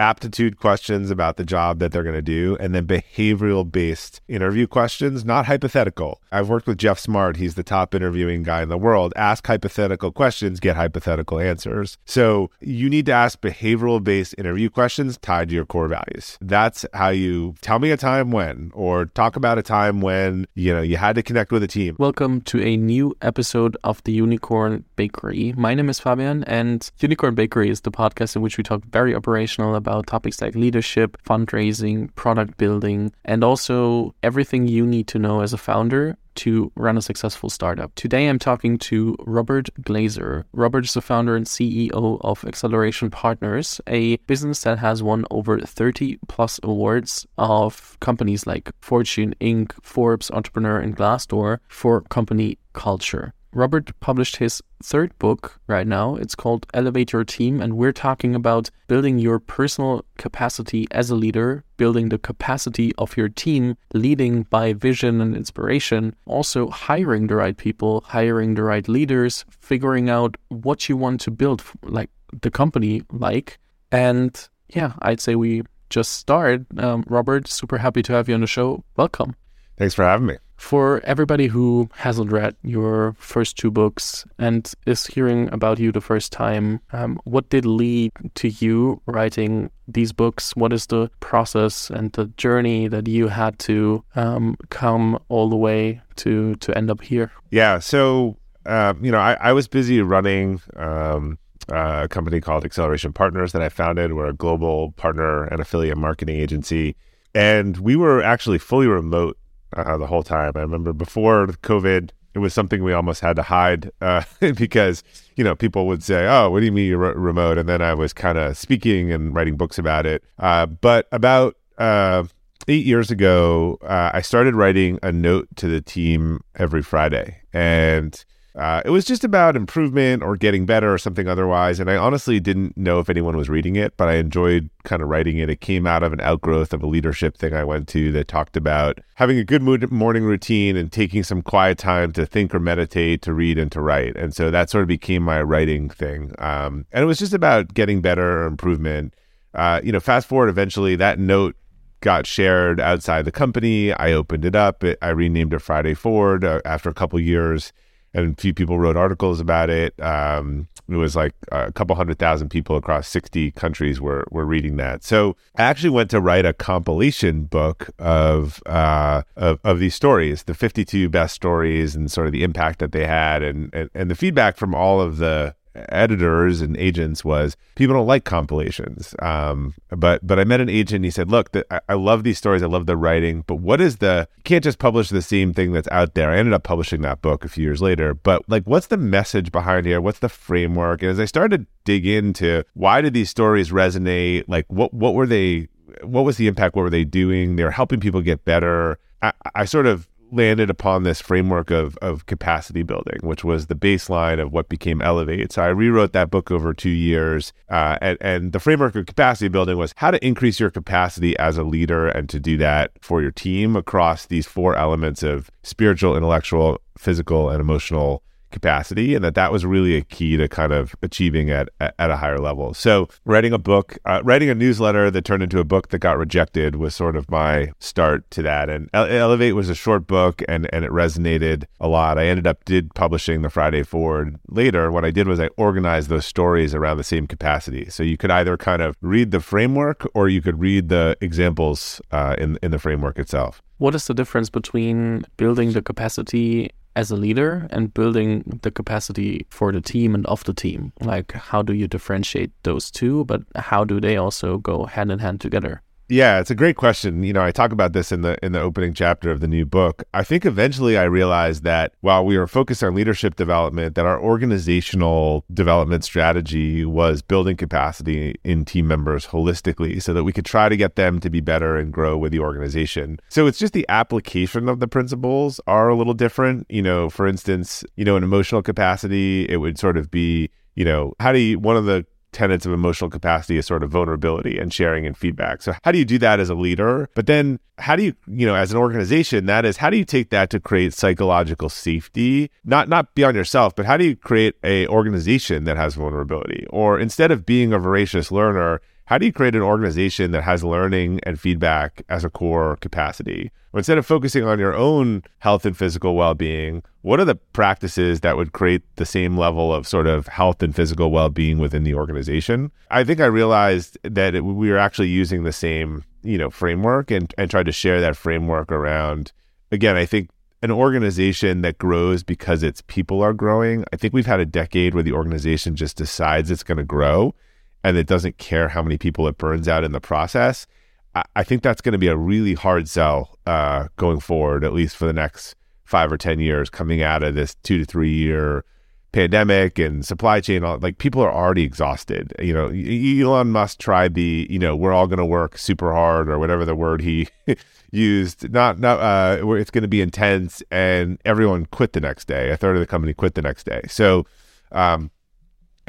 aptitude questions about the job that they're going to do, and then behavioral based interview questions, not hypothetical. I've worked with Geoff Smart. He's the top interviewing guy in the world. Ask hypothetical questions, get hypothetical answers. So you need to ask behavioral based interview questions tied to your core values. That's how you tell me a time when, or talk about a time when, you know, you had to connect with a team. Welcome to a new episode of the Unicorn Bakery. My name is Fabian, and Unicorn Bakery is the podcast in which we talk very operational about topics like leadership, fundraising, product building, and also everything you need to know as a founder to run a successful startup. Today I'm talking to Robert Glazer. Robert is the founder and CEO of Acceleration Partners, a business that has won over 30 plus awards of companies like Fortune Inc., Forbes, Entrepreneur, and Glassdoor for company culture. Robert published his third book right now. It's called Elevate Your Team, and we're talking about building your personal capacity as a leader, building the capacity of your team, leading by vision and inspiration, also hiring the right people, hiring the right leaders, figuring out what you want to build, like the company like. And yeah, I'd say we just start. Um, Robert, super happy to have you on the show. Welcome. Thanks for having me. For everybody who hasn't read your first two books and is hearing about you the first time, um, what did lead to you writing these books? What is the process and the journey that you had to um, come all the way to to end up here? Yeah, so uh, you know, I, I, was busy running. Um, a company called Acceleration Partners that I founded. We're a global partner and affiliate marketing agency. And we were actually fully remote uh, the whole time. I remember before COVID, it was something we almost had to hide uh, because you know people would say, "Oh, what do you mean re- remote?" And then I was kind of speaking and writing books about it. Uh, but about uh, eight years ago, uh, I started writing a note to the team every Friday, and uh, it was just about improvement or getting better or something otherwise. And I honestly didn't know if anyone was reading it, but I enjoyed kind of writing it. It came out of an outgrowth of a leadership thing I went to that talked about having a good morning routine and taking some quiet time to think or meditate, to read and to write. And so that sort of became my writing thing. Um, and it was just about getting better or improvement. Uh, you know, fast forward, eventually that note got shared outside the company. I opened it up. It, I renamed it Friday Forward uh, after a couple years and a few people wrote articles about it. Um, it was like a couple hundred thousand people across 60 countries were, were reading that. So I actually went to write a compilation book of, uh, of, of these stories, the 52 best stories and sort of the impact that they had and, and, and the feedback from all of the editors and agents was people don't like compilations. Um, but but I met an agent. He said, "Look, the, I, I, love these stories. I love the writing. But what is the? You can't just publish the same thing that's out there." I ended up publishing that book a few years later. But like, what's the message behind here? What's the framework? And as I started to dig into why did these stories resonate? Like, what what were they? What was the impact? What were they doing? They were helping people get better. I, I sort of landed upon this framework of of capacity building, which was the baseline of what became Elevate. So I rewrote that book over two years, uh, and, and the framework of capacity building was how to increase your capacity as a leader and to do that for your team across these four elements of spiritual, intellectual, physical, and emotional capacity and that that was really a key to kind of achieving at at, a higher level. So writing a book uh, writing a newsletter that turned into a book that got rejected was sort of my start to that. And elevate was a short book and and it resonated a lot. I ended up did publishing the friday forward later. What i did was i organized those stories around the same capacity. So you could either kind of read the framework or you could read the examples uh, in in the framework itself. What is the difference between building the capacity as a leader and building the capacity for the team and of the team? Like, how do you differentiate those two, but how do they also go hand in hand together? Yeah, it's a great question. You know, I talk about this in the in the opening chapter of the new book. I think eventually I realized that while we were focused on leadership development, that our organizational development strategy was building capacity in team members holistically so that we could try to get them to be better and grow with the organization. So it's just the application of the principles are a little different. You know, for instance, you know, in emotional capacity, it would sort of be you know, how do you, one of the tenets of emotional capacity is sort of vulnerability and sharing and feedback. So how do you do that as a leader? But then how do you, you know, as an organization, that is how do you take that to create psychological safety? Not not beyond yourself, but how do you create a organization that has vulnerability? Or instead of being a voracious learner, how do you create an organization that has learning and feedback as a core capacity? Instead of focusing on your own health and physical well being, what are the practices that would create the same level of sort of health and physical well being within the organization? I think I realized that it, we were actually using the same you know framework and, and tried to share that framework around again i think an organization that grows because its people are growing. I think we've had a decade where the organization just decides it's going to grow and it doesn't care how many people it burns out in the process. I, I think that's going to be a really hard sell uh, going forward, at least for the next five or 10 years, coming out of this two to three year pandemic and supply chain. Like people are already exhausted. You know, Elon Musk tried the, you know, we're all going to work super hard or whatever the word he used not not uh, it's going to be intense, and everyone quit the next day. A third of the company quit the next day. So, um,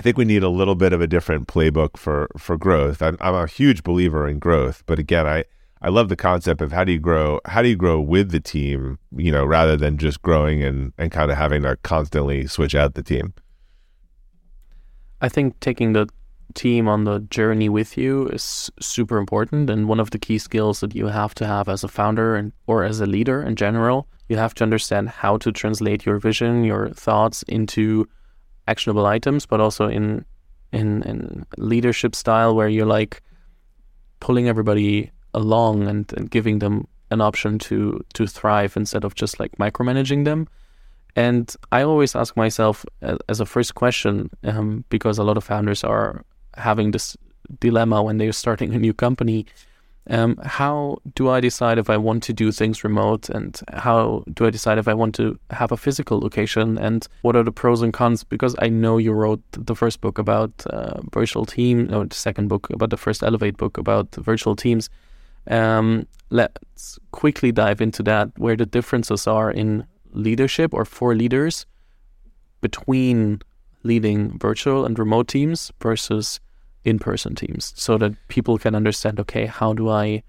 I think we need a little bit of a different playbook for for growth. I'm, I'm a huge believer in growth, but again, I I love the concept of how do you grow how do you grow with the team, you know, rather than just growing and and kind of having to constantly switch out the team. I think taking the team on the journey with you is super important and one of the key skills that you have to have as a founder and or as a leader in general you have to understand how to translate your vision your thoughts into actionable items but also in in in leadership style where you're like pulling everybody along and, and giving them an option to to thrive instead of just like micromanaging them and I always ask myself as a first question, um, because a lot of founders are having this dilemma when they're starting a new company. Um, how do I decide if I want to do things remote and how do I decide if I want to have a physical location and what are the pros and cons? Because I know you wrote the first book about uh, virtual team, or the second book about the first Elevate book about virtual teams. Um, let's quickly dive into that, where the differences are in leadership or for leaders between leading virtual and remote teams versus in-person teams so that people can understand okay how do i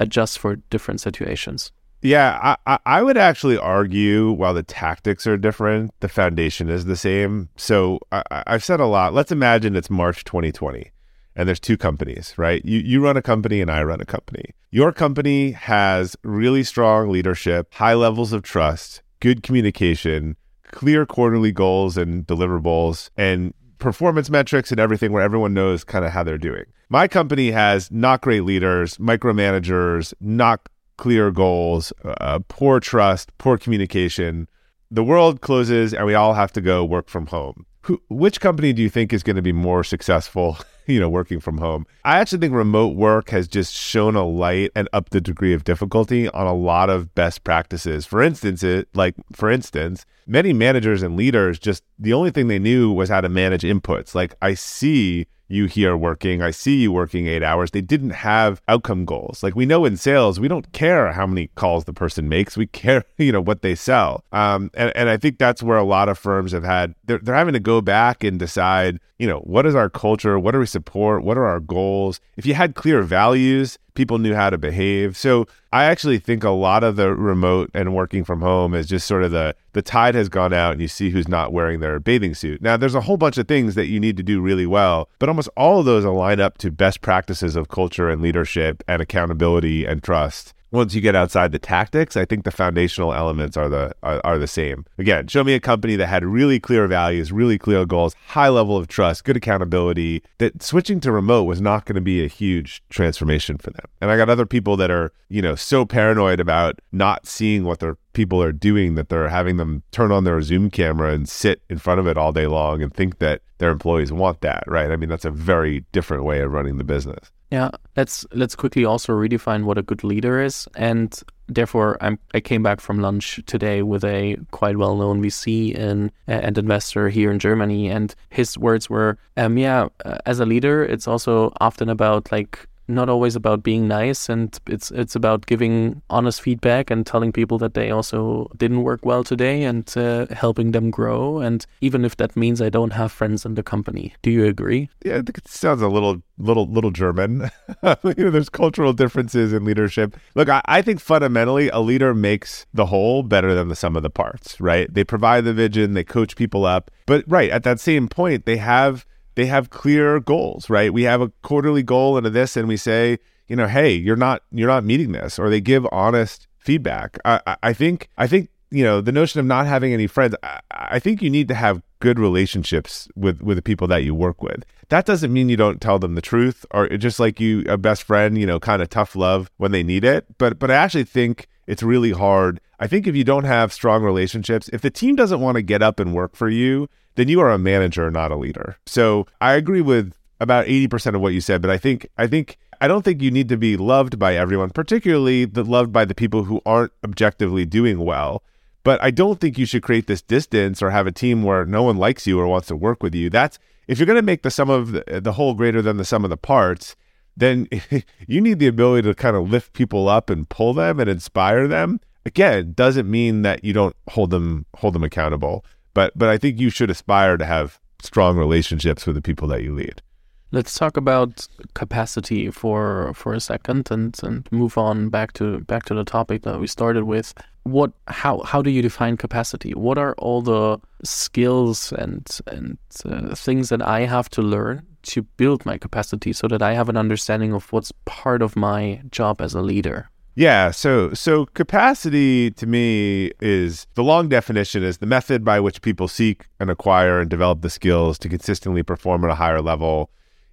adjust for different situations yeah i, I would actually argue while the tactics are different the foundation is the same so I, i've said a lot let's imagine it's march 2020 and there's two companies, right? You you run a company and I run a company. Your company has really strong leadership, high levels of trust, good communication, clear quarterly goals and deliverables and performance metrics and everything where everyone knows kind of how they're doing. My company has not great leaders, micromanagers, not clear goals, uh, poor trust, poor communication. The world closes and we all have to go work from home. Who, which company do you think is going to be more successful you know, working from home. I actually think remote work has just shown a light and up the degree of difficulty on a lot of best practices. For instance, it like for instance, many managers and leaders just the only thing they knew was how to manage inputs. Like I see you here working. I see you working eight hours. They didn't have outcome goals. Like we know in sales, we don't care how many calls the person makes. We care, you know, what they sell. Um, and, and I think that's where a lot of firms have had, they're, they're having to go back and decide, you know, what is our culture? What do we support? What are our goals? If you had clear values, people knew how to behave. So I actually think a lot of the remote and working from home is just sort of the the tide has gone out and you see who's not wearing their bathing suit. Now there's a whole bunch of things that you need to do really well, but almost all of those align up to best practices of culture and leadership and accountability and trust once you get outside the tactics, I think the foundational elements are the are, are, the same. Again, show me a company that had really clear values, really clear goals, high level of trust, good accountability. That switching to remote was not going to be a huge transformation for them. And I got other people that are, you know, so paranoid about not seeing what their people are doing that they're having them turn on their Zoom camera and sit in front of it all day long and think that their employees want that, right? I mean, that's a very different way of running the business. Yeah, let's let's quickly also redefine what a good leader is, and therefore I'm, I came back from lunch today with a quite well known VC and and investor here in Germany, and his words were, um, yeah, uh, as a leader, it's also often about like not always about being nice and it's it's about giving honest feedback and telling people that they also didn't work well today and uh, helping them grow and even if that means I don't have friends in the company. Do you agree? Yeah, I think it sounds a little little little German. you know, there's cultural differences in leadership. Look, I, I think fundamentally a leader makes the whole better than the sum of the parts, right? They provide the vision, they coach people up. But right, at that same point, they have they have clear goals, right? We have a quarterly goal and into this, and we say, you know, hey, you're not you're not meeting this, or they give honest feedback. I, I think I think you know the notion of not having any friends. I, I think you need to have good relationships with with the people that you work with. That doesn't mean you don't tell them the truth, or just like you a best friend, you know, kind of tough love when they need it. But but I actually think it's really hard. I think if you don't have strong relationships, if the team doesn't want to get up and work for you, then you are a manager, not a leader. So I agree with about 80% of what you said, but I think I think I don't think you need to be loved by everyone, particularly the loved by the people who aren't objectively doing well. But I don't think you should create this distance or have a team where no one likes you or wants to work with you. That's if you're going to make the sum of the, the whole greater than the sum of the parts, then you need the ability to kind of lift people up and pull them and inspire them. Again, doesn't mean that you don't hold them hold them accountable, but but I think you should aspire to have strong relationships with the people that you lead. Let's talk about capacity for for a second and and move on back to back to the topic that we started with. What how how do you define capacity? What are all the skills and and uh, things that I have to learn to build my capacity so that I have an understanding of what's part of my job as a leader? Yeah, so so capacity to me is the long definition is the method by which people seek and acquire and develop the skills to consistently perform at a higher level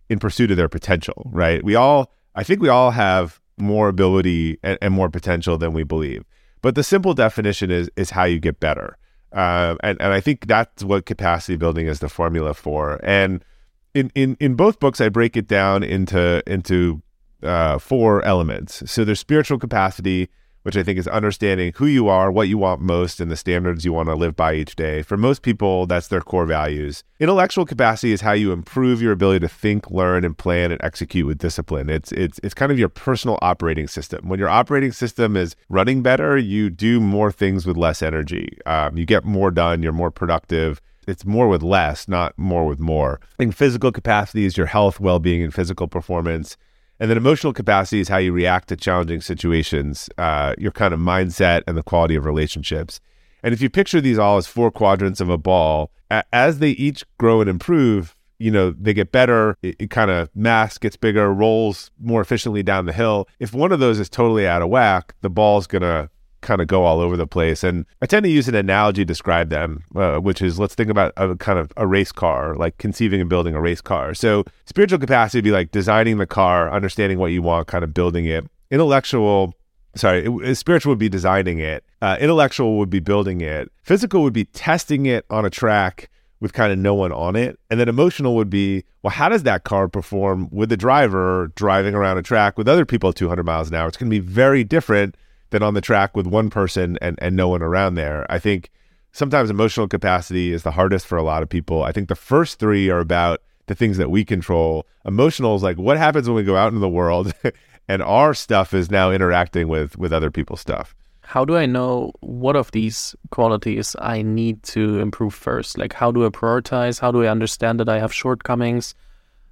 in pursuit of their potential, right? We all, I think we all have more ability and, and more potential than we believe. But the simple definition is is how you get better. Uh, and, and I think that's what capacity building is the formula for. And in, in, in both books, I break it down into into uh, four elements. So there's spiritual capacity, which I think is understanding who you are, what you want most, and the standards you want to live by each day. For most people, that's their core values. Intellectual capacity is how you improve your ability to think, learn, and plan and execute with discipline. It's it's it's kind of your personal operating system. When your operating system is running better, you do more things with less energy. Um, you get more done. You're more productive it's more with less, not more with more. I think physical capacity is your health, well being, and physical performance. And then emotional capacity is how you react to challenging situations, uh, your kind of mindset and the quality of relationships. And if you picture these all as four quadrants of a ball, a- as they each grow and improve, you know, they get better, it, it kind of mass gets bigger, rolls more efficiently down the hill. If one of those is totally out of whack, the ball's going to kind of go all over the place. And I tend to use an analogy to describe them, uh, which is let's think about a kind of a race car, like conceiving and building a race car. So spiritual capacity would be like designing the car, understanding what you want, kind of building it. Intellectual, sorry, it, spiritual would be designing it. Uh, intellectual would be building it. Physical would be testing it on a track with kind of no one on it. And then emotional would be, well, how does that car perform with the driver driving around a track with other people at 200 miles an hour? It's going to be very different than on the track with one person and, and no one around there. I think sometimes emotional capacity is the hardest for a lot of people. I think the first three are about the things that we control. Emotional is like what happens when we go out into the world and our stuff is now interacting with with other people's stuff. How do I know what of these qualities I need to improve first? Like, how do I prioritize? How do I understand that I have shortcomings?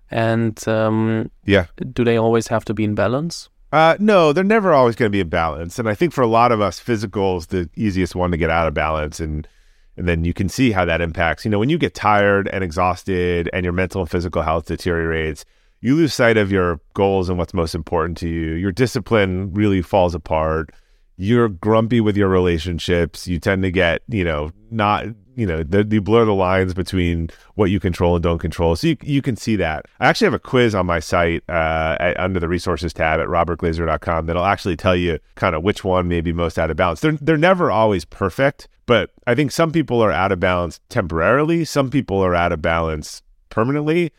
And um, yeah, do they always have to be in balance? Uh, no, they're never always going to be in balance. And I think for a lot of us, physical is the easiest one to get out of balance. And and then you can see how that impacts. You know, when you get tired and exhausted and your mental and physical health deteriorates, you lose sight of your goals and what's most important to you. Your discipline really falls apart. You're grumpy with your relationships. You tend to get, you know, not you know, the, you blur the lines between what you control and don't control. So you, you can see that. I actually have a quiz on my site uh, at, under the resources tab at robertglazer.com that'll actually tell you kind of which one may be most out of balance. They're, they're never always perfect, but I think some people are out of balance temporarily. Some people are out of balance permanently.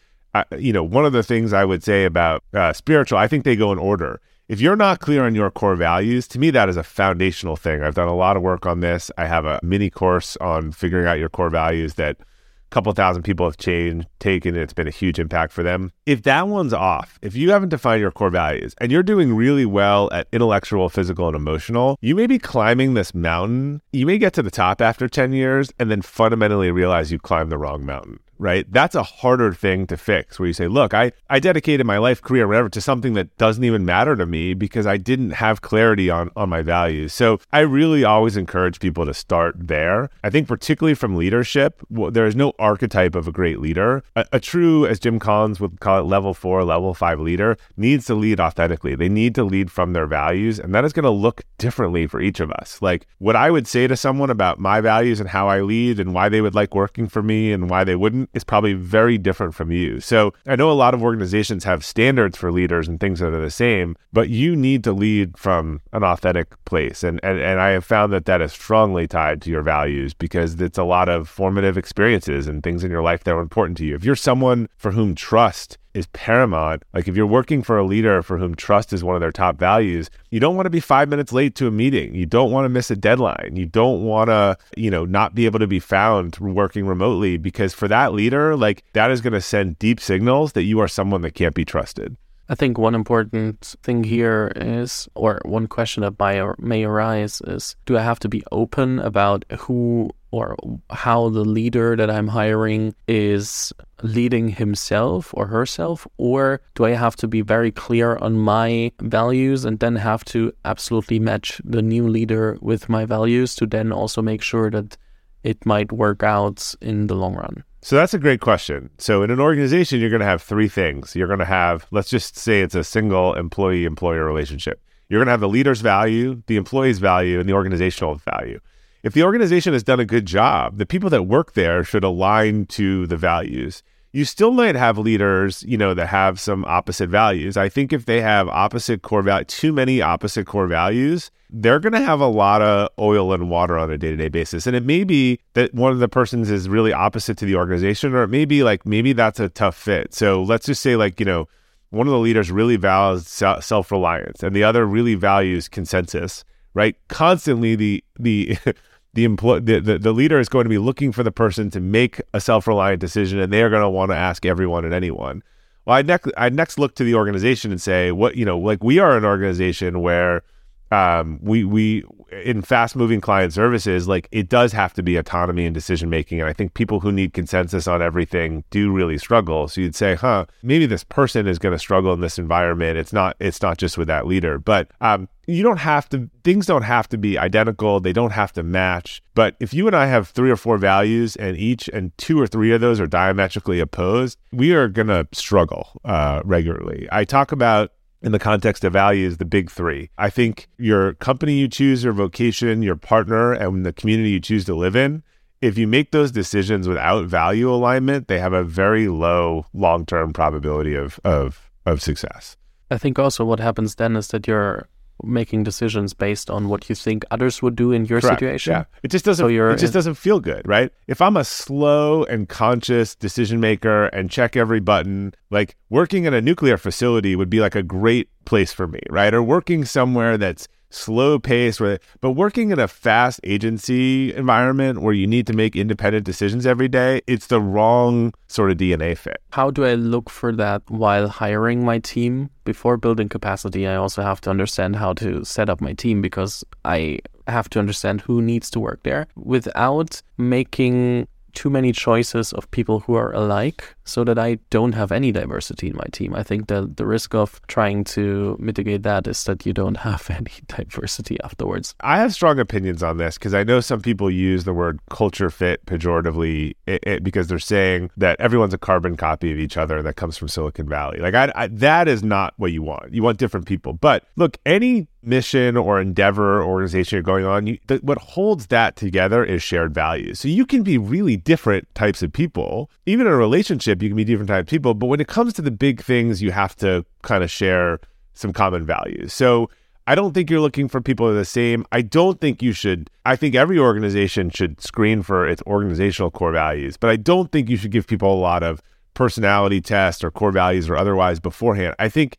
You know, one of the things I would say about uh, spiritual, I think they go in order if you're not clear on your core values, to me, that is a foundational thing. I've done a lot of work on this. I have a mini course on figuring out your core values that a couple thousand people have changed, taken. And it's been a huge impact for them. If that one's off, if you haven't defined your core values and you're doing really well at intellectual, physical, and emotional, you may be climbing this mountain. You may get to the top after 10 years and then fundamentally realize you climbed the wrong mountain right? That's a harder thing to fix where you say, look, I, I dedicated my life, career, whatever, to something that doesn't even matter to me because I didn't have clarity on, on my values. So I really always encourage people to start there. I think, particularly from leadership, there is no archetype of a great leader. A, a true, as Jim Collins would call it, level four, level five leader needs to lead authentically. They need to lead from their values. And that is going to look differently for each of us. Like what I would say to someone about my values and how I lead and why they would like working for me and why they wouldn't is probably very different from you. So I know a lot of organizations have standards for leaders and things that are the same, but you need to lead from an authentic place. And, and, and I have found that that is strongly tied to your values because it's a lot of formative experiences and things in your life that are important to you. If you're someone for whom trust is paramount. Like if you're working for a leader for whom trust is one of their top values, you don't want to be 5 minutes late to a meeting. You don't want to miss a deadline. You don't want to, you know, not be able to be found working remotely because for that leader, like that is going to send deep signals that you are someone that can't be trusted. I think one important thing here is, or one question that may, may arise is do I have to be open about who or how the leader that I'm hiring is leading himself or herself? Or do I have to be very clear on my values and then have to absolutely match the new leader with my values to then also make sure that it might work out in the long run? So that's a great question. So in an organization, you're going to have three things. You're going to have, let's just say it's a single employee employer relationship. You're going to have the leader's value, the employee's value, and the organizational value. If the organization has done a good job, the people that work there should align to the values you still might have leaders, you know, that have some opposite values. I think if they have opposite core value, too many opposite core values, they're going to have a lot of oil and water on a day to day basis. And it may be that one of the persons is really opposite to the organization, or it may be like maybe that's a tough fit. So let's just say, like, you know, one of the leaders really values self reliance and the other really values consensus, right? Constantly, the, the, the, employ- the, the, the leader is going to be looking for the person to make a self-reliant decision and they are going to want to ask everyone and anyone well i next i next look to the organization and say what you know like we are an organization where um, we we in fast moving client services, like it does have to be autonomy and decision making. And I think people who need consensus on everything do really struggle. So you'd say, huh, maybe this person is going to struggle in this environment. It's not it's not just with that leader, but um, you don't have to things don't have to be identical they don't have to match but if you and i have three or four values and each and two or three of those are diametrically opposed we are going to struggle uh, regularly i talk about in the context of values, the big three. I think your company you choose, your vocation, your partner, and the community you choose to live in, if you make those decisions without value alignment, they have a very low long term probability of, of, of success. I think also what happens then is that you're making decisions based on what you think others would do in your Correct. situation. Yeah, it just doesn't. So it just doesn't feel good, right? If I'm a slow and conscious decision maker and check every button, like working in a nuclear facility would be like a great place for me, right? Or working somewhere that's slow pace where but working in a fast agency environment where you need to make independent decisions every day it's the wrong sort of dna fit. How do i look for that while hiring my team? Before building capacity i also have to understand how to set up my team because i have to understand who needs to work there. Without making too many choices of people who are alike so that I don't have any diversity in my team. I think that the risk of trying to mitigate that is that you don't have any diversity afterwards. I have strong opinions on this because I know some people use the word culture fit pejoratively it, it, because they're saying that everyone's a carbon copy of each other that comes from Silicon Valley. Like, I, I, that is not what you want. You want different people. But look, any mission or endeavor or organization you're going on, you, th- what holds that together is shared values. So you can be really different types of people. Even in a relationship, you can be different types of people. But when it comes to the big things, you have to kind of share some common values. So I don't think you're looking for people who are the same. I don't think you should. I think every organization should screen for its organizational core values, but I don't think you should give people a lot of personality tests or core values or otherwise beforehand. I think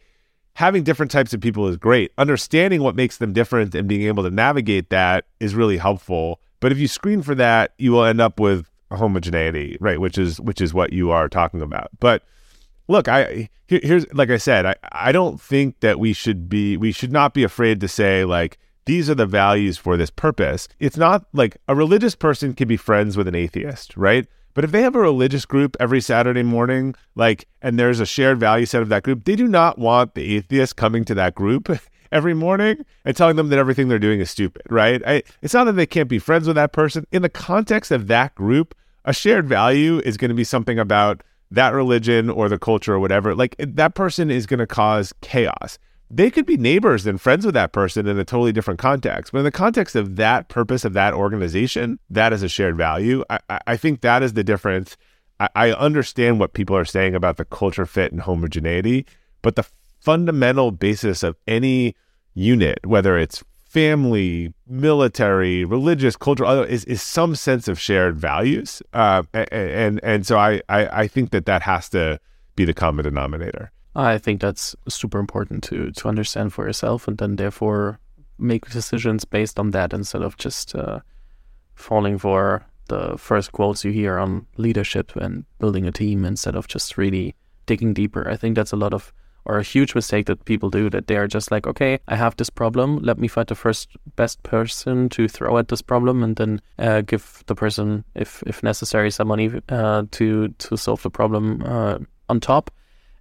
having different types of people is great. Understanding what makes them different and being able to navigate that is really helpful. But if you screen for that, you will end up with homogeneity, right? Which is which is what you are talking about. But look, I here, here's like I said, I I don't think that we should be we should not be afraid to say like these are the values for this purpose. It's not like a religious person can be friends with an atheist, right? But if they have a religious group every Saturday morning, like, and there's a shared value set of that group, they do not want the atheist coming to that group every morning and telling them that everything they're doing is stupid, right? I, it's not that they can't be friends with that person. In the context of that group, a shared value is going to be something about that religion or the culture or whatever. Like that person is going to cause chaos. They could be neighbors and friends with that person in a totally different context. But in the context of that purpose of that organization, that is a shared value. I, I think that is the difference. I, I understand what people are saying about the culture fit and homogeneity, but the fundamental basis of any unit, whether it's family, military, religious, cultural, is, is some sense of shared values. Uh, and, and so I, I, I think that that has to be the common denominator. I think that's super important to to understand for yourself, and then therefore make decisions based on that instead of just uh, falling for the first quotes you hear on leadership and building a team instead of just really digging deeper. I think that's a lot of or a huge mistake that people do that they are just like, okay, I have this problem. Let me find the first best person to throw at this problem, and then uh, give the person, if if necessary, some money uh, to to solve the problem uh, on top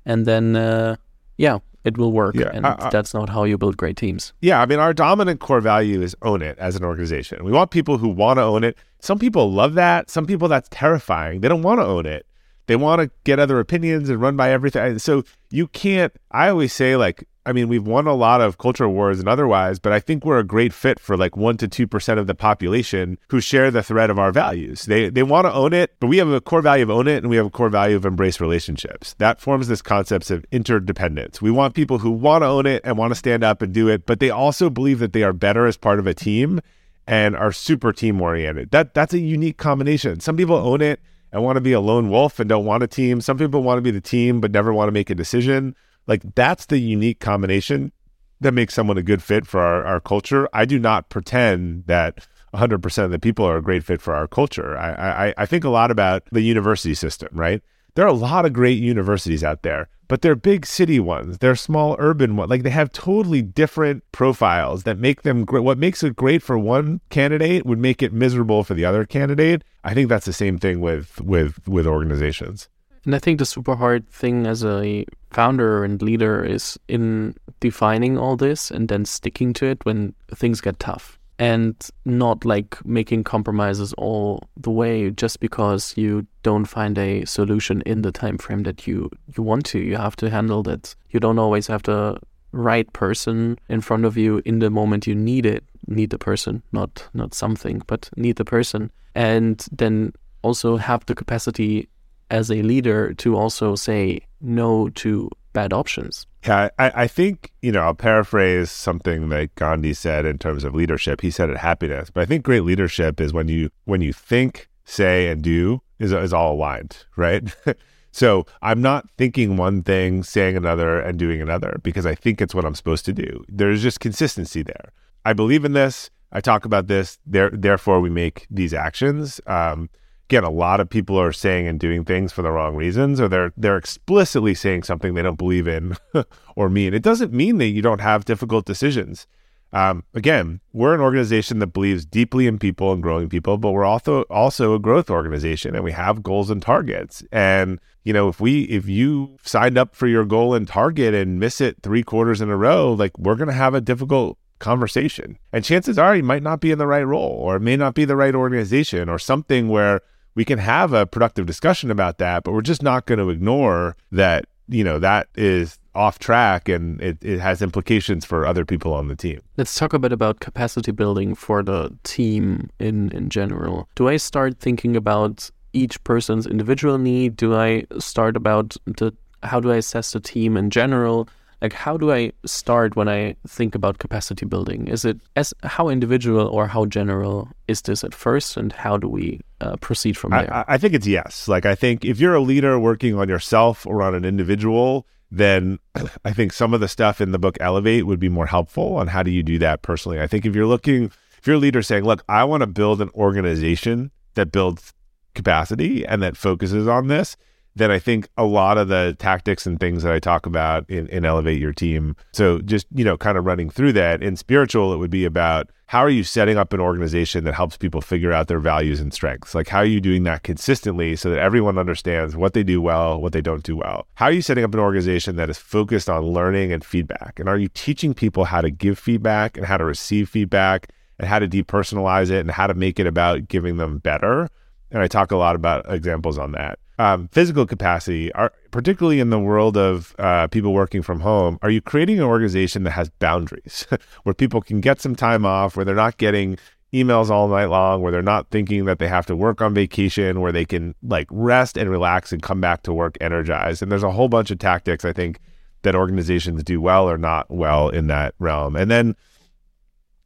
and then uh, yeah, it will work. Yeah, and uh, that's not how you build great teams. Yeah, I mean, our dominant core value is own it as an organization. We want people who want to own it. Some people love that. Some people that's terrifying. They don't want to own it. They want to get other opinions and run by everything. So you can't. I always say like I mean, we've won a lot of culture wars and otherwise, but I think we're a great fit for like one to two percent of the population who share the thread of our values. They they want to own it, but we have a core value of own it, and we have a core value of embrace relationships. That forms this concept of interdependence. We want people who want to own it and want to stand up and do it, but they also believe that they are better as part of a team and are super team oriented. That that's a unique combination. Some people own it and want to be a lone wolf and don't want a team. Some people want to be the team but never want to make a decision. Like that's the unique combination that makes someone a good fit for our, our culture. I do not pretend that 100% of the people are a great fit for our culture. I, I, I think a lot about the university system, right? There are a lot of great universities out there, but they're big city ones. They're small urban ones. Like they have totally different profiles that make them great. What makes it great for one candidate would make it miserable for the other candidate. I think that's the same thing with with with organizations. And I think the super hard thing as a founder and leader is in defining all this and then sticking to it when things get tough. And not like making compromises all the way just because you don't find a solution in the time frame that you you want to. You have to handle that. You don't always have the right person in front of you in the moment you need it. Need the person not not something but need the person. And then also have the capacity as a leader to also say no to bad options. Yeah, I, I think, you know, I'll paraphrase something that Gandhi said in terms of leadership. He said it happiness, but I think great leadership is when you when you think, say, and do is is all aligned, right? so I'm not thinking one thing, saying another, and doing another because I think it's what I'm supposed to do. There's just consistency there. I believe in this. I talk about this. There, therefore, we make these actions. Um, again, a lot of people are saying and doing things for the wrong reasons, or they're they're explicitly saying something they don't believe in or mean. It doesn't mean that you don't have difficult decisions. Um, again, we're an organization that believes deeply in people and growing people, but we're also also a growth organization, and we have goals and targets. And you know, if we if you signed up for your goal and target and miss it three quarters in a row, like we're going to have a difficult conversation. And chances are you might not be in the right role, or it may not be the right organization, or something where we can have a productive discussion about that, but we're just not going to ignore that, you know, that is off track and it, it has implications for other people on the team. Let's talk a bit about capacity building for the team in, in general. Do I start thinking about each person's individual need? Do I start about the how do I assess the team in general? Like how do i start when i think about capacity building? Is it as how individual or how general is this at first and how do we uh, proceed from there? I, I, think it's yes. Like i think if you're a leader working on yourself or on an individual then i think some of the stuff in the book elevate would be more helpful on how do you do that personally. I think if you're looking if you're a leader saying look i want to build an organization that builds capacity and that focuses on this then I think a lot of the tactics and things that I talk about in, in Elevate Your Team. So just, you know, kind of running through that. In spiritual, it would be about how are you setting up an organization that helps people figure out their values and strengths? Like, how are you doing that consistently so that everyone understands what they do well, what they don't do well? How are you setting up an organization that is focused on learning and feedback? And are you teaching people how to give feedback and how to receive feedback and how to depersonalize it and how to make it about giving them better? And I talk a lot about examples on that um, physical capacity, are, particularly in the world of uh, people working from home, are you creating an organization that has boundaries where people can get some time off, where they're not getting emails all night long, where they're not thinking that they have to work on vacation, where they can like rest and relax and come back to work energized? And there's a whole bunch of tactics, I think, that organizations do well or not well in that realm. And then,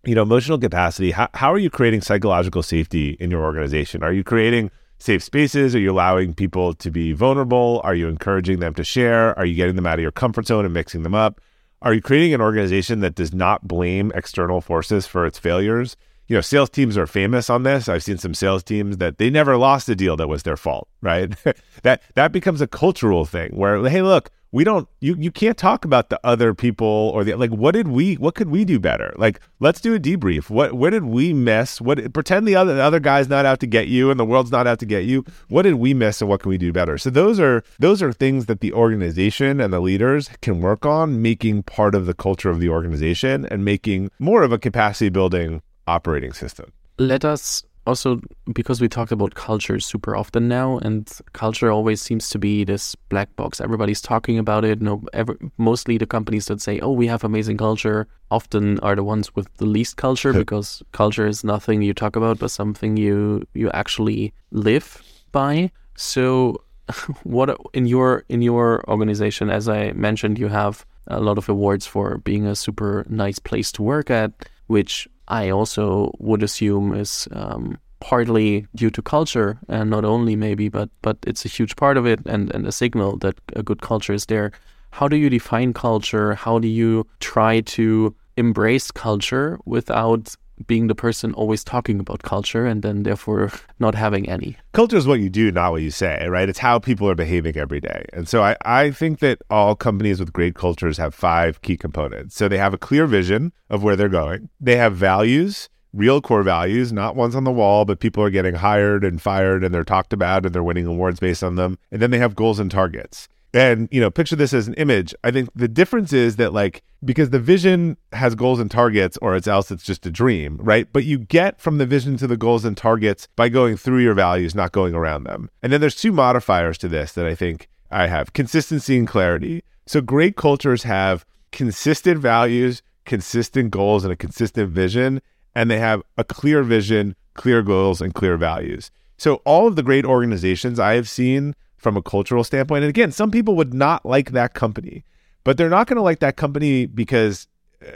you know, emotional capacity, how, how are you creating psychological safety in your organization? Are you creating safe spaces? Are you allowing people to be vulnerable? Are you encouraging them to share? Are you getting them out of your comfort zone and mixing them up? Are you creating an organization that does not blame external forces for its failures? You know, sales teams are famous on this. I've seen some sales teams that they never lost a deal that was their fault, right? that that becomes a cultural thing where hey, look, we don't you you can't talk about the other people or the like what did we what could we do better? Like let's do a debrief. What where did we miss? What pretend the other the other guy's not out to get you and the world's not out to get you. What did we miss and what can we do better? So those are those are things that the organization and the leaders can work on making part of the culture of the organization and making more of a capacity building operating system. Let us also because we talk about culture super often now and culture always seems to be this black box. Everybody's talking about it. No ever, mostly the companies that say oh we have amazing culture often are the ones with the least culture because culture is nothing you talk about but something you you actually live by. So what in your in your organization as i mentioned you have a lot of awards for being a super nice place to work at which I also would assume is um, partly due to culture, and not only maybe, but but it's a huge part of it, and and a signal that a good culture is there. How do you define culture? How do you try to embrace culture without being the person always talking about culture and then therefore not having any. Culture is what you do, not what you say, right? It's how people are behaving every day. And so I, I think that all companies with great cultures have five key components. So they have a clear vision of where they're going, they have values. Real core values, not ones on the wall, but people are getting hired and fired and they're talked about and they're winning awards based on them. And then they have goals and targets. And, you know, picture this as an image. I think the difference is that, like, because the vision has goals and targets, or it's else it's just a dream, right? But you get from the vision to the goals and targets by going through your values, not going around them. And then there's two modifiers to this that I think I have consistency and clarity. So great cultures have consistent values, consistent goals, and a consistent vision. And they have a clear vision, clear goals, and clear values. So all of the great organizations I have seen from a cultural standpoint. And again, some people would not like that company, but they're not going to like that company because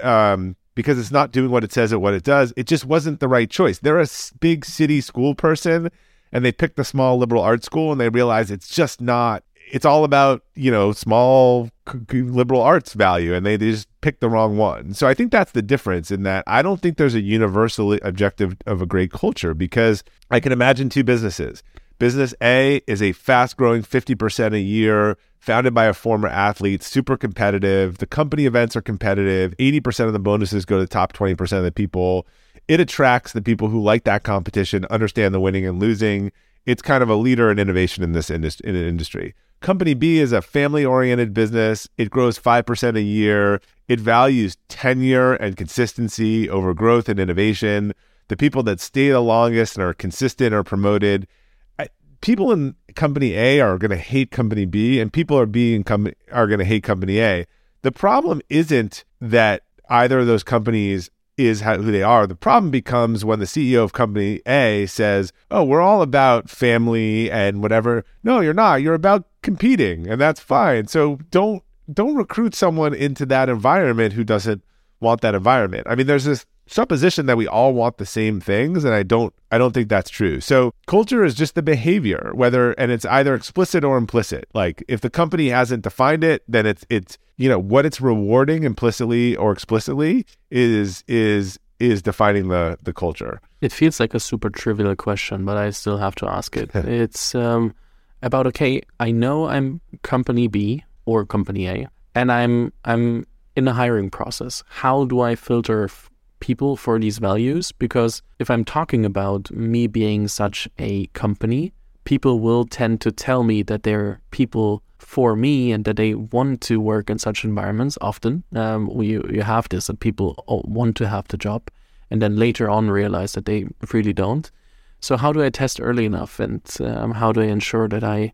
um, because it's not doing what it says at what it does. It just wasn't the right choice. They're a big city school person, and they picked a small liberal arts school, and they realize it's just not. It's all about you know small liberal arts value, and they, they just picked the wrong one. So I think that's the difference in that I don't think there's a universal objective of a great culture because I can imagine two businesses Business A is a fast growing 50% a year, founded by a former athlete, super competitive. The company events are competitive. 80% of the bonuses go to the top 20% of the people. It attracts the people who like that competition, understand the winning and losing. It's kind of a leader in innovation in this indus- in industry. Company B is a family oriented business. It grows 5% a year. It values tenure and consistency over growth and innovation. The people that stay the longest and are consistent are promoted people in company A are going to hate company B, and people are being com- are going to hate company A. The problem isn't that either of those companies is how, who they are. The problem becomes when the CEO of company A says, "Oh, we're all about family and whatever." No, you're not. You're about competing, and that's fine. So don't don't recruit someone into that environment who doesn't want that environment. I mean, there's this supposition that we all want the same things and I don't I don't think that's true. So culture is just the behavior whether and it's either explicit or implicit. Like if the company hasn't defined it then it's it's you know what it's rewarding implicitly or explicitly is is is defining the the culture. It feels like a super trivial question but I still have to ask it. it's um about okay, I know I'm company B or company A, and I'm I'm in a hiring process. How do I filter f- people for these values? Because if I'm talking about me being such a company, people will tend to tell me that they're people for me and that they want to work in such environments. Often, um, we you have this that people want to have the job, and then later on realize that they really don't. So how do I test early enough, and um, how do I ensure that I,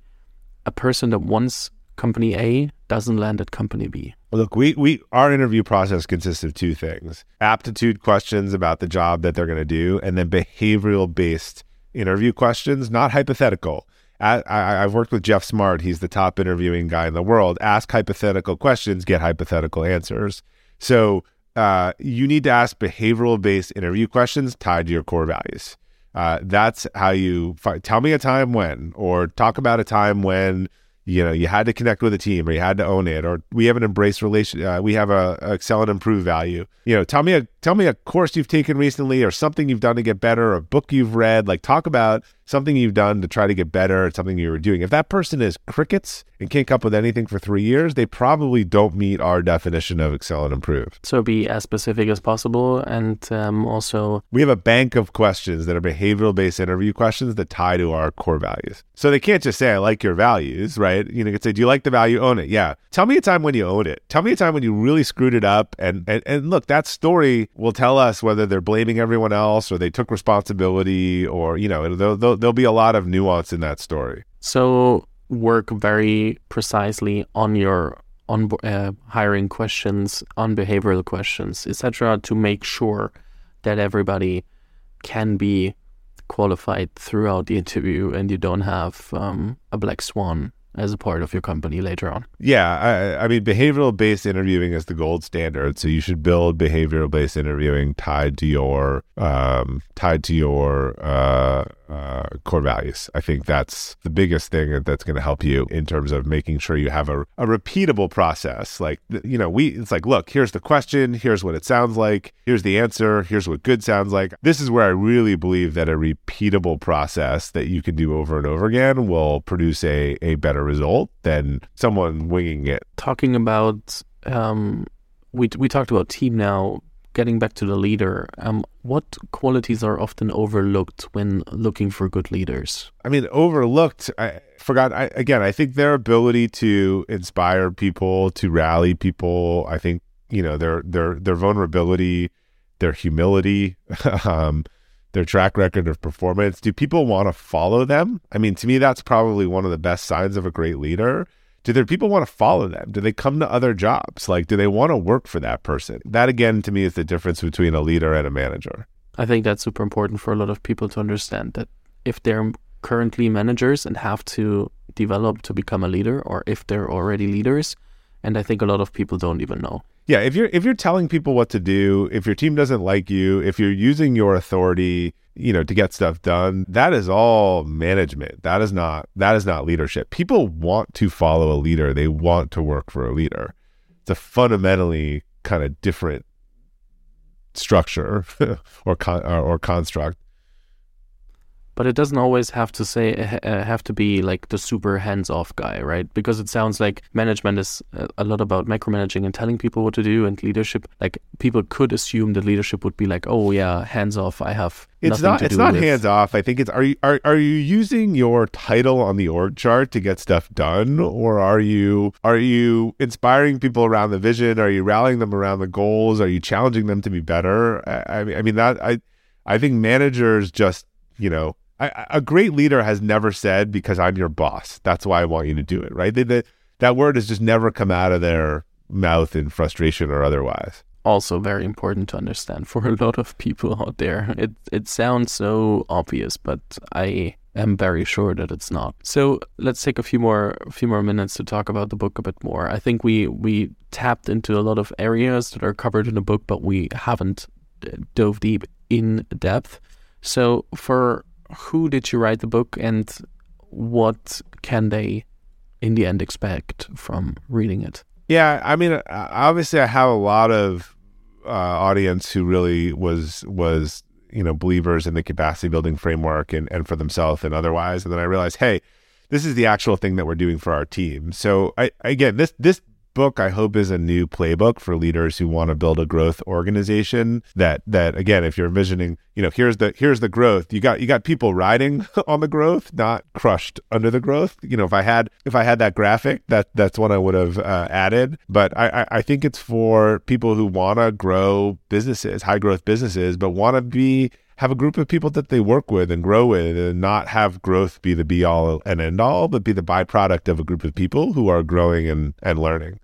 a person that wants company A doesn't land at company B? Look, we we our interview process consists of two things: aptitude questions about the job that they're going to do, and then behavioral based interview questions, not hypothetical. I, I, I've worked with Geoff Smart. He's the top interviewing guy in the world. Ask hypothetical questions, get hypothetical answers. So uh, you need to ask behavioral based interview questions tied to your core values. Uh, that's how you find, tell me a time when, or talk about a time when you know you had to connect with a team or you had to own it or we have an embrace relation uh, we have a, a, excel and improve value. You know tell me a tell me a course you've taken recently or something you've done to get better or a book you've read. Like talk about something you've done to try to get better at something you were doing. If that person is crickets and can't come up with anything for three years they probably don't meet our definition of excel and improve. So be as specific as possible and um, also we have a bank of questions that are behavioral based interview questions that tie to our core values. So they can't just say i like your values right? You know you can say do you like the value? Own it. Yeah. Tell me a time when you own it. Tell me a time when you really screwed it up and and, and look that story will tell us whether they're blaming everyone else or they took responsibility or, you know, there'll, there'll, there'll be a lot of nuance in that story. So work very precisely on your on uh, hiring questions, on behavioral questions, etc., to make sure that everybody can be qualified throughout the interview and you don't have um, a black swan as a part of your company later on. Yeah, I, I mean, behavioral based interviewing is the gold standard. So you should build behavioral based interviewing tied to your um, tied to your uh, uh, core values. I think that's the biggest thing that's going to help you in terms of making sure you have a, a repeatable process. Like, you know, we, it's like, look, here's the question, here's what it sounds like, here's the answer, here's what good sounds like. This is where I really believe that a repeatable process that you can do over and over again will produce a, a better result than someone winging it. Talking about, um, we, we talked about team now getting back to the leader, um, what qualities are often overlooked when looking for good leaders? I mean, overlooked. I forgot. I, again, I think their ability to inspire people, to rally people. I think you know their their their vulnerability, their humility, um, their track record of performance. Do people want to follow them? I mean, to me, that's probably one of the best signs of a great leader do their people want to follow them? Do they come to other jobs? Like, do they want to work for that person? That again, to me, is the difference between a leader and a manager. I think that's super important for a lot of people to understand that if they're currently managers and have to develop to become a leader, or if they're already leaders, and I think a lot of people don't even know. Yeah, if you're if you're telling people what to do, if your team doesn't like you, if you're using your authority you know to get stuff done that is all management. That is not that is not leadership. People want to follow a leader. They want to work for a leader. It's a fundamentally kind of different structure or con- or construct but it doesn't always have to say uh, have to be like the super hands-off guy right? Because it sounds like management is uh, a lot about micromanaging and telling people what to do and leadership. Like people could assume that leadership would be like oh yeah hands off i have it's not it's not hands off i think it's are you are, are you using your title on the org chart to get stuff done? Or are you are you inspiring people around the vision? Are you rallying them around the goals? Are you challenging them to be better? I, I mean i mean that i i think managers just you know I, a great leader has never said because I'm your boss. That's why I want you to do it. Right? That word has just never come out of their mouth in frustration or otherwise. Also, very important to understand for a lot of people out there. It it sounds so obvious, but I am very sure that it's not. So let's take a few more a few more minutes to talk about the book a bit more. I think we we tapped into a lot of areas that are covered in the book, but we haven't dove deep in depth. So for who did you write the book and what can they in the end expect from reading it? Yeah, I mean, uh, obviously, I have a lot of uh, audience who really was was you know believers in the capacity building framework and and for themselves and otherwise. And then I realized, hey, this is the actual thing that we're doing for our team. So I again, this this book I hope is a new playbook for leaders who want to build a growth organization that that again if you're envisioning you know here's the here's the growth. You got you got people riding on the growth not crushed under the growth. You know if I had if I had that graphic that that's what I would have uh, added. But I, I I think it's for people who want to grow businesses high growth businesses but want to be have a group of people that they work with and grow with and not have growth be the be all and end all, but be the byproduct of a group of people who are growing and, and learning.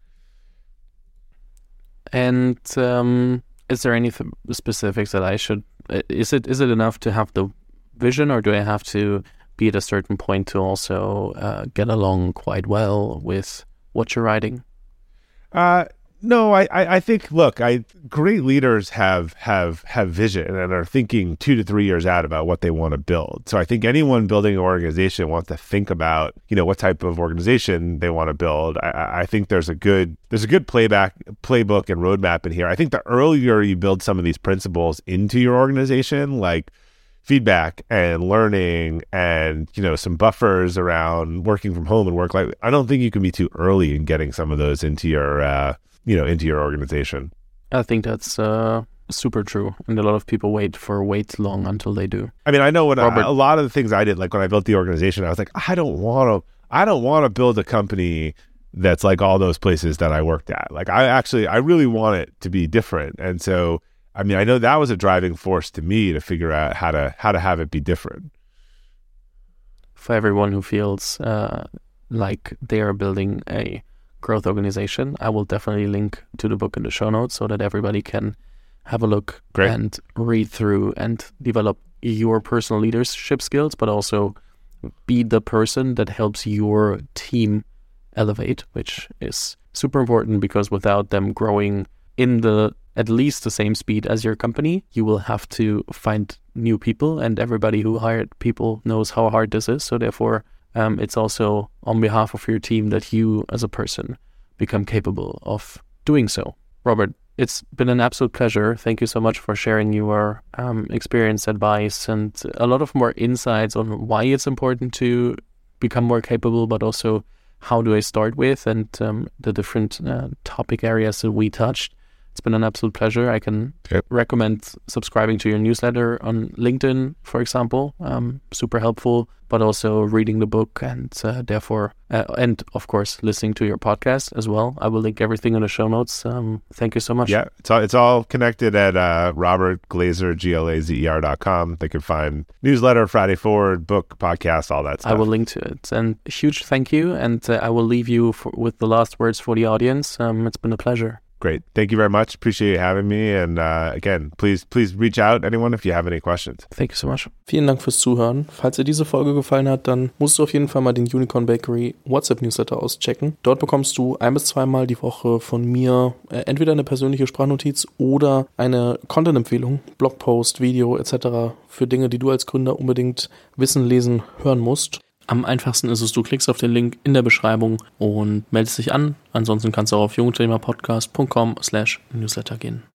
And um, is there any specifics that I should? Is it is it enough to have the vision, or do I have to be at a certain point to also uh, get along quite well with what you're writing? Uh, no, I, I think look, I great leaders have have have vision and are thinking two to three years out about what they want to build. So I think anyone building an organization wants to think about you know what type of organization they want to build. I, I think there's a good there's a good playback playbook and roadmap in here. I think the earlier you build some of these principles into your organization, like feedback and learning and you know some buffers around working from home and work life i don't think you can be too early in getting some of those into your uh, you know into your organization. I think that's uh, super true, and a lot of people wait for way too long until they do. I mean, I know when I, a lot of the things I did, like when I built the organization, I was like, I don't want to, I don't want to build a company that's like all those places that I worked at. Like I actually, I really want it to be different, and so I mean, I know that was a driving force to me to figure out how to how to have it be different. For everyone who feels uh, like they are building a growth organization. I will definitely link to the book in the show notes so that everybody can have a look Great. and read through and develop your personal leadership skills, but also be the person that helps your team elevate, which is super important because without them growing in the at least the same speed as your company, you will have to find new people and everybody who hired people knows how hard this is. So therefore um, it's also on behalf of your team that you, as a person, become capable of doing so. Robert, it's been an absolute pleasure. Thank you so much for sharing your um, experience, advice, and a lot of more insights on why it's important to become more capable, but also how do I start with and um, the different uh, topic areas that we touched. It's been an absolute pleasure. I can yep. recommend subscribing to your newsletter on LinkedIn, for example. Um, super helpful, but also reading the book and uh, therefore, uh, and of course, listening to your podcast as well. I will link everything in the show notes. Um, thank you so much. Yeah, it's all, it's all connected at uh, Robert Glazer, G L A Z E R dot com. They can find newsletter, Friday Forward, book, podcast, all that stuff. I will link to it. And huge thank you. And uh, I will leave you for, with the last words for the audience. Um, it's been a pleasure. Great. Thank you very much. Appreciate you having me. And uh, again, please, please reach out, anyone, if you have any questions. Thank you so much. Vielen Dank fürs Zuhören. Falls dir diese Folge gefallen hat, dann musst du auf jeden Fall mal den Unicorn Bakery WhatsApp Newsletter auschecken. Dort bekommst du ein bis zweimal die Woche von mir äh, entweder eine persönliche Sprachnotiz oder eine Content-Empfehlung, Blogpost, Video etc. für Dinge, die du als Gründer unbedingt wissen, lesen, hören musst. Am einfachsten ist es, du klickst auf den Link in der Beschreibung und meldest dich an. Ansonsten kannst du auch auf jungthemapodcast.com slash newsletter gehen.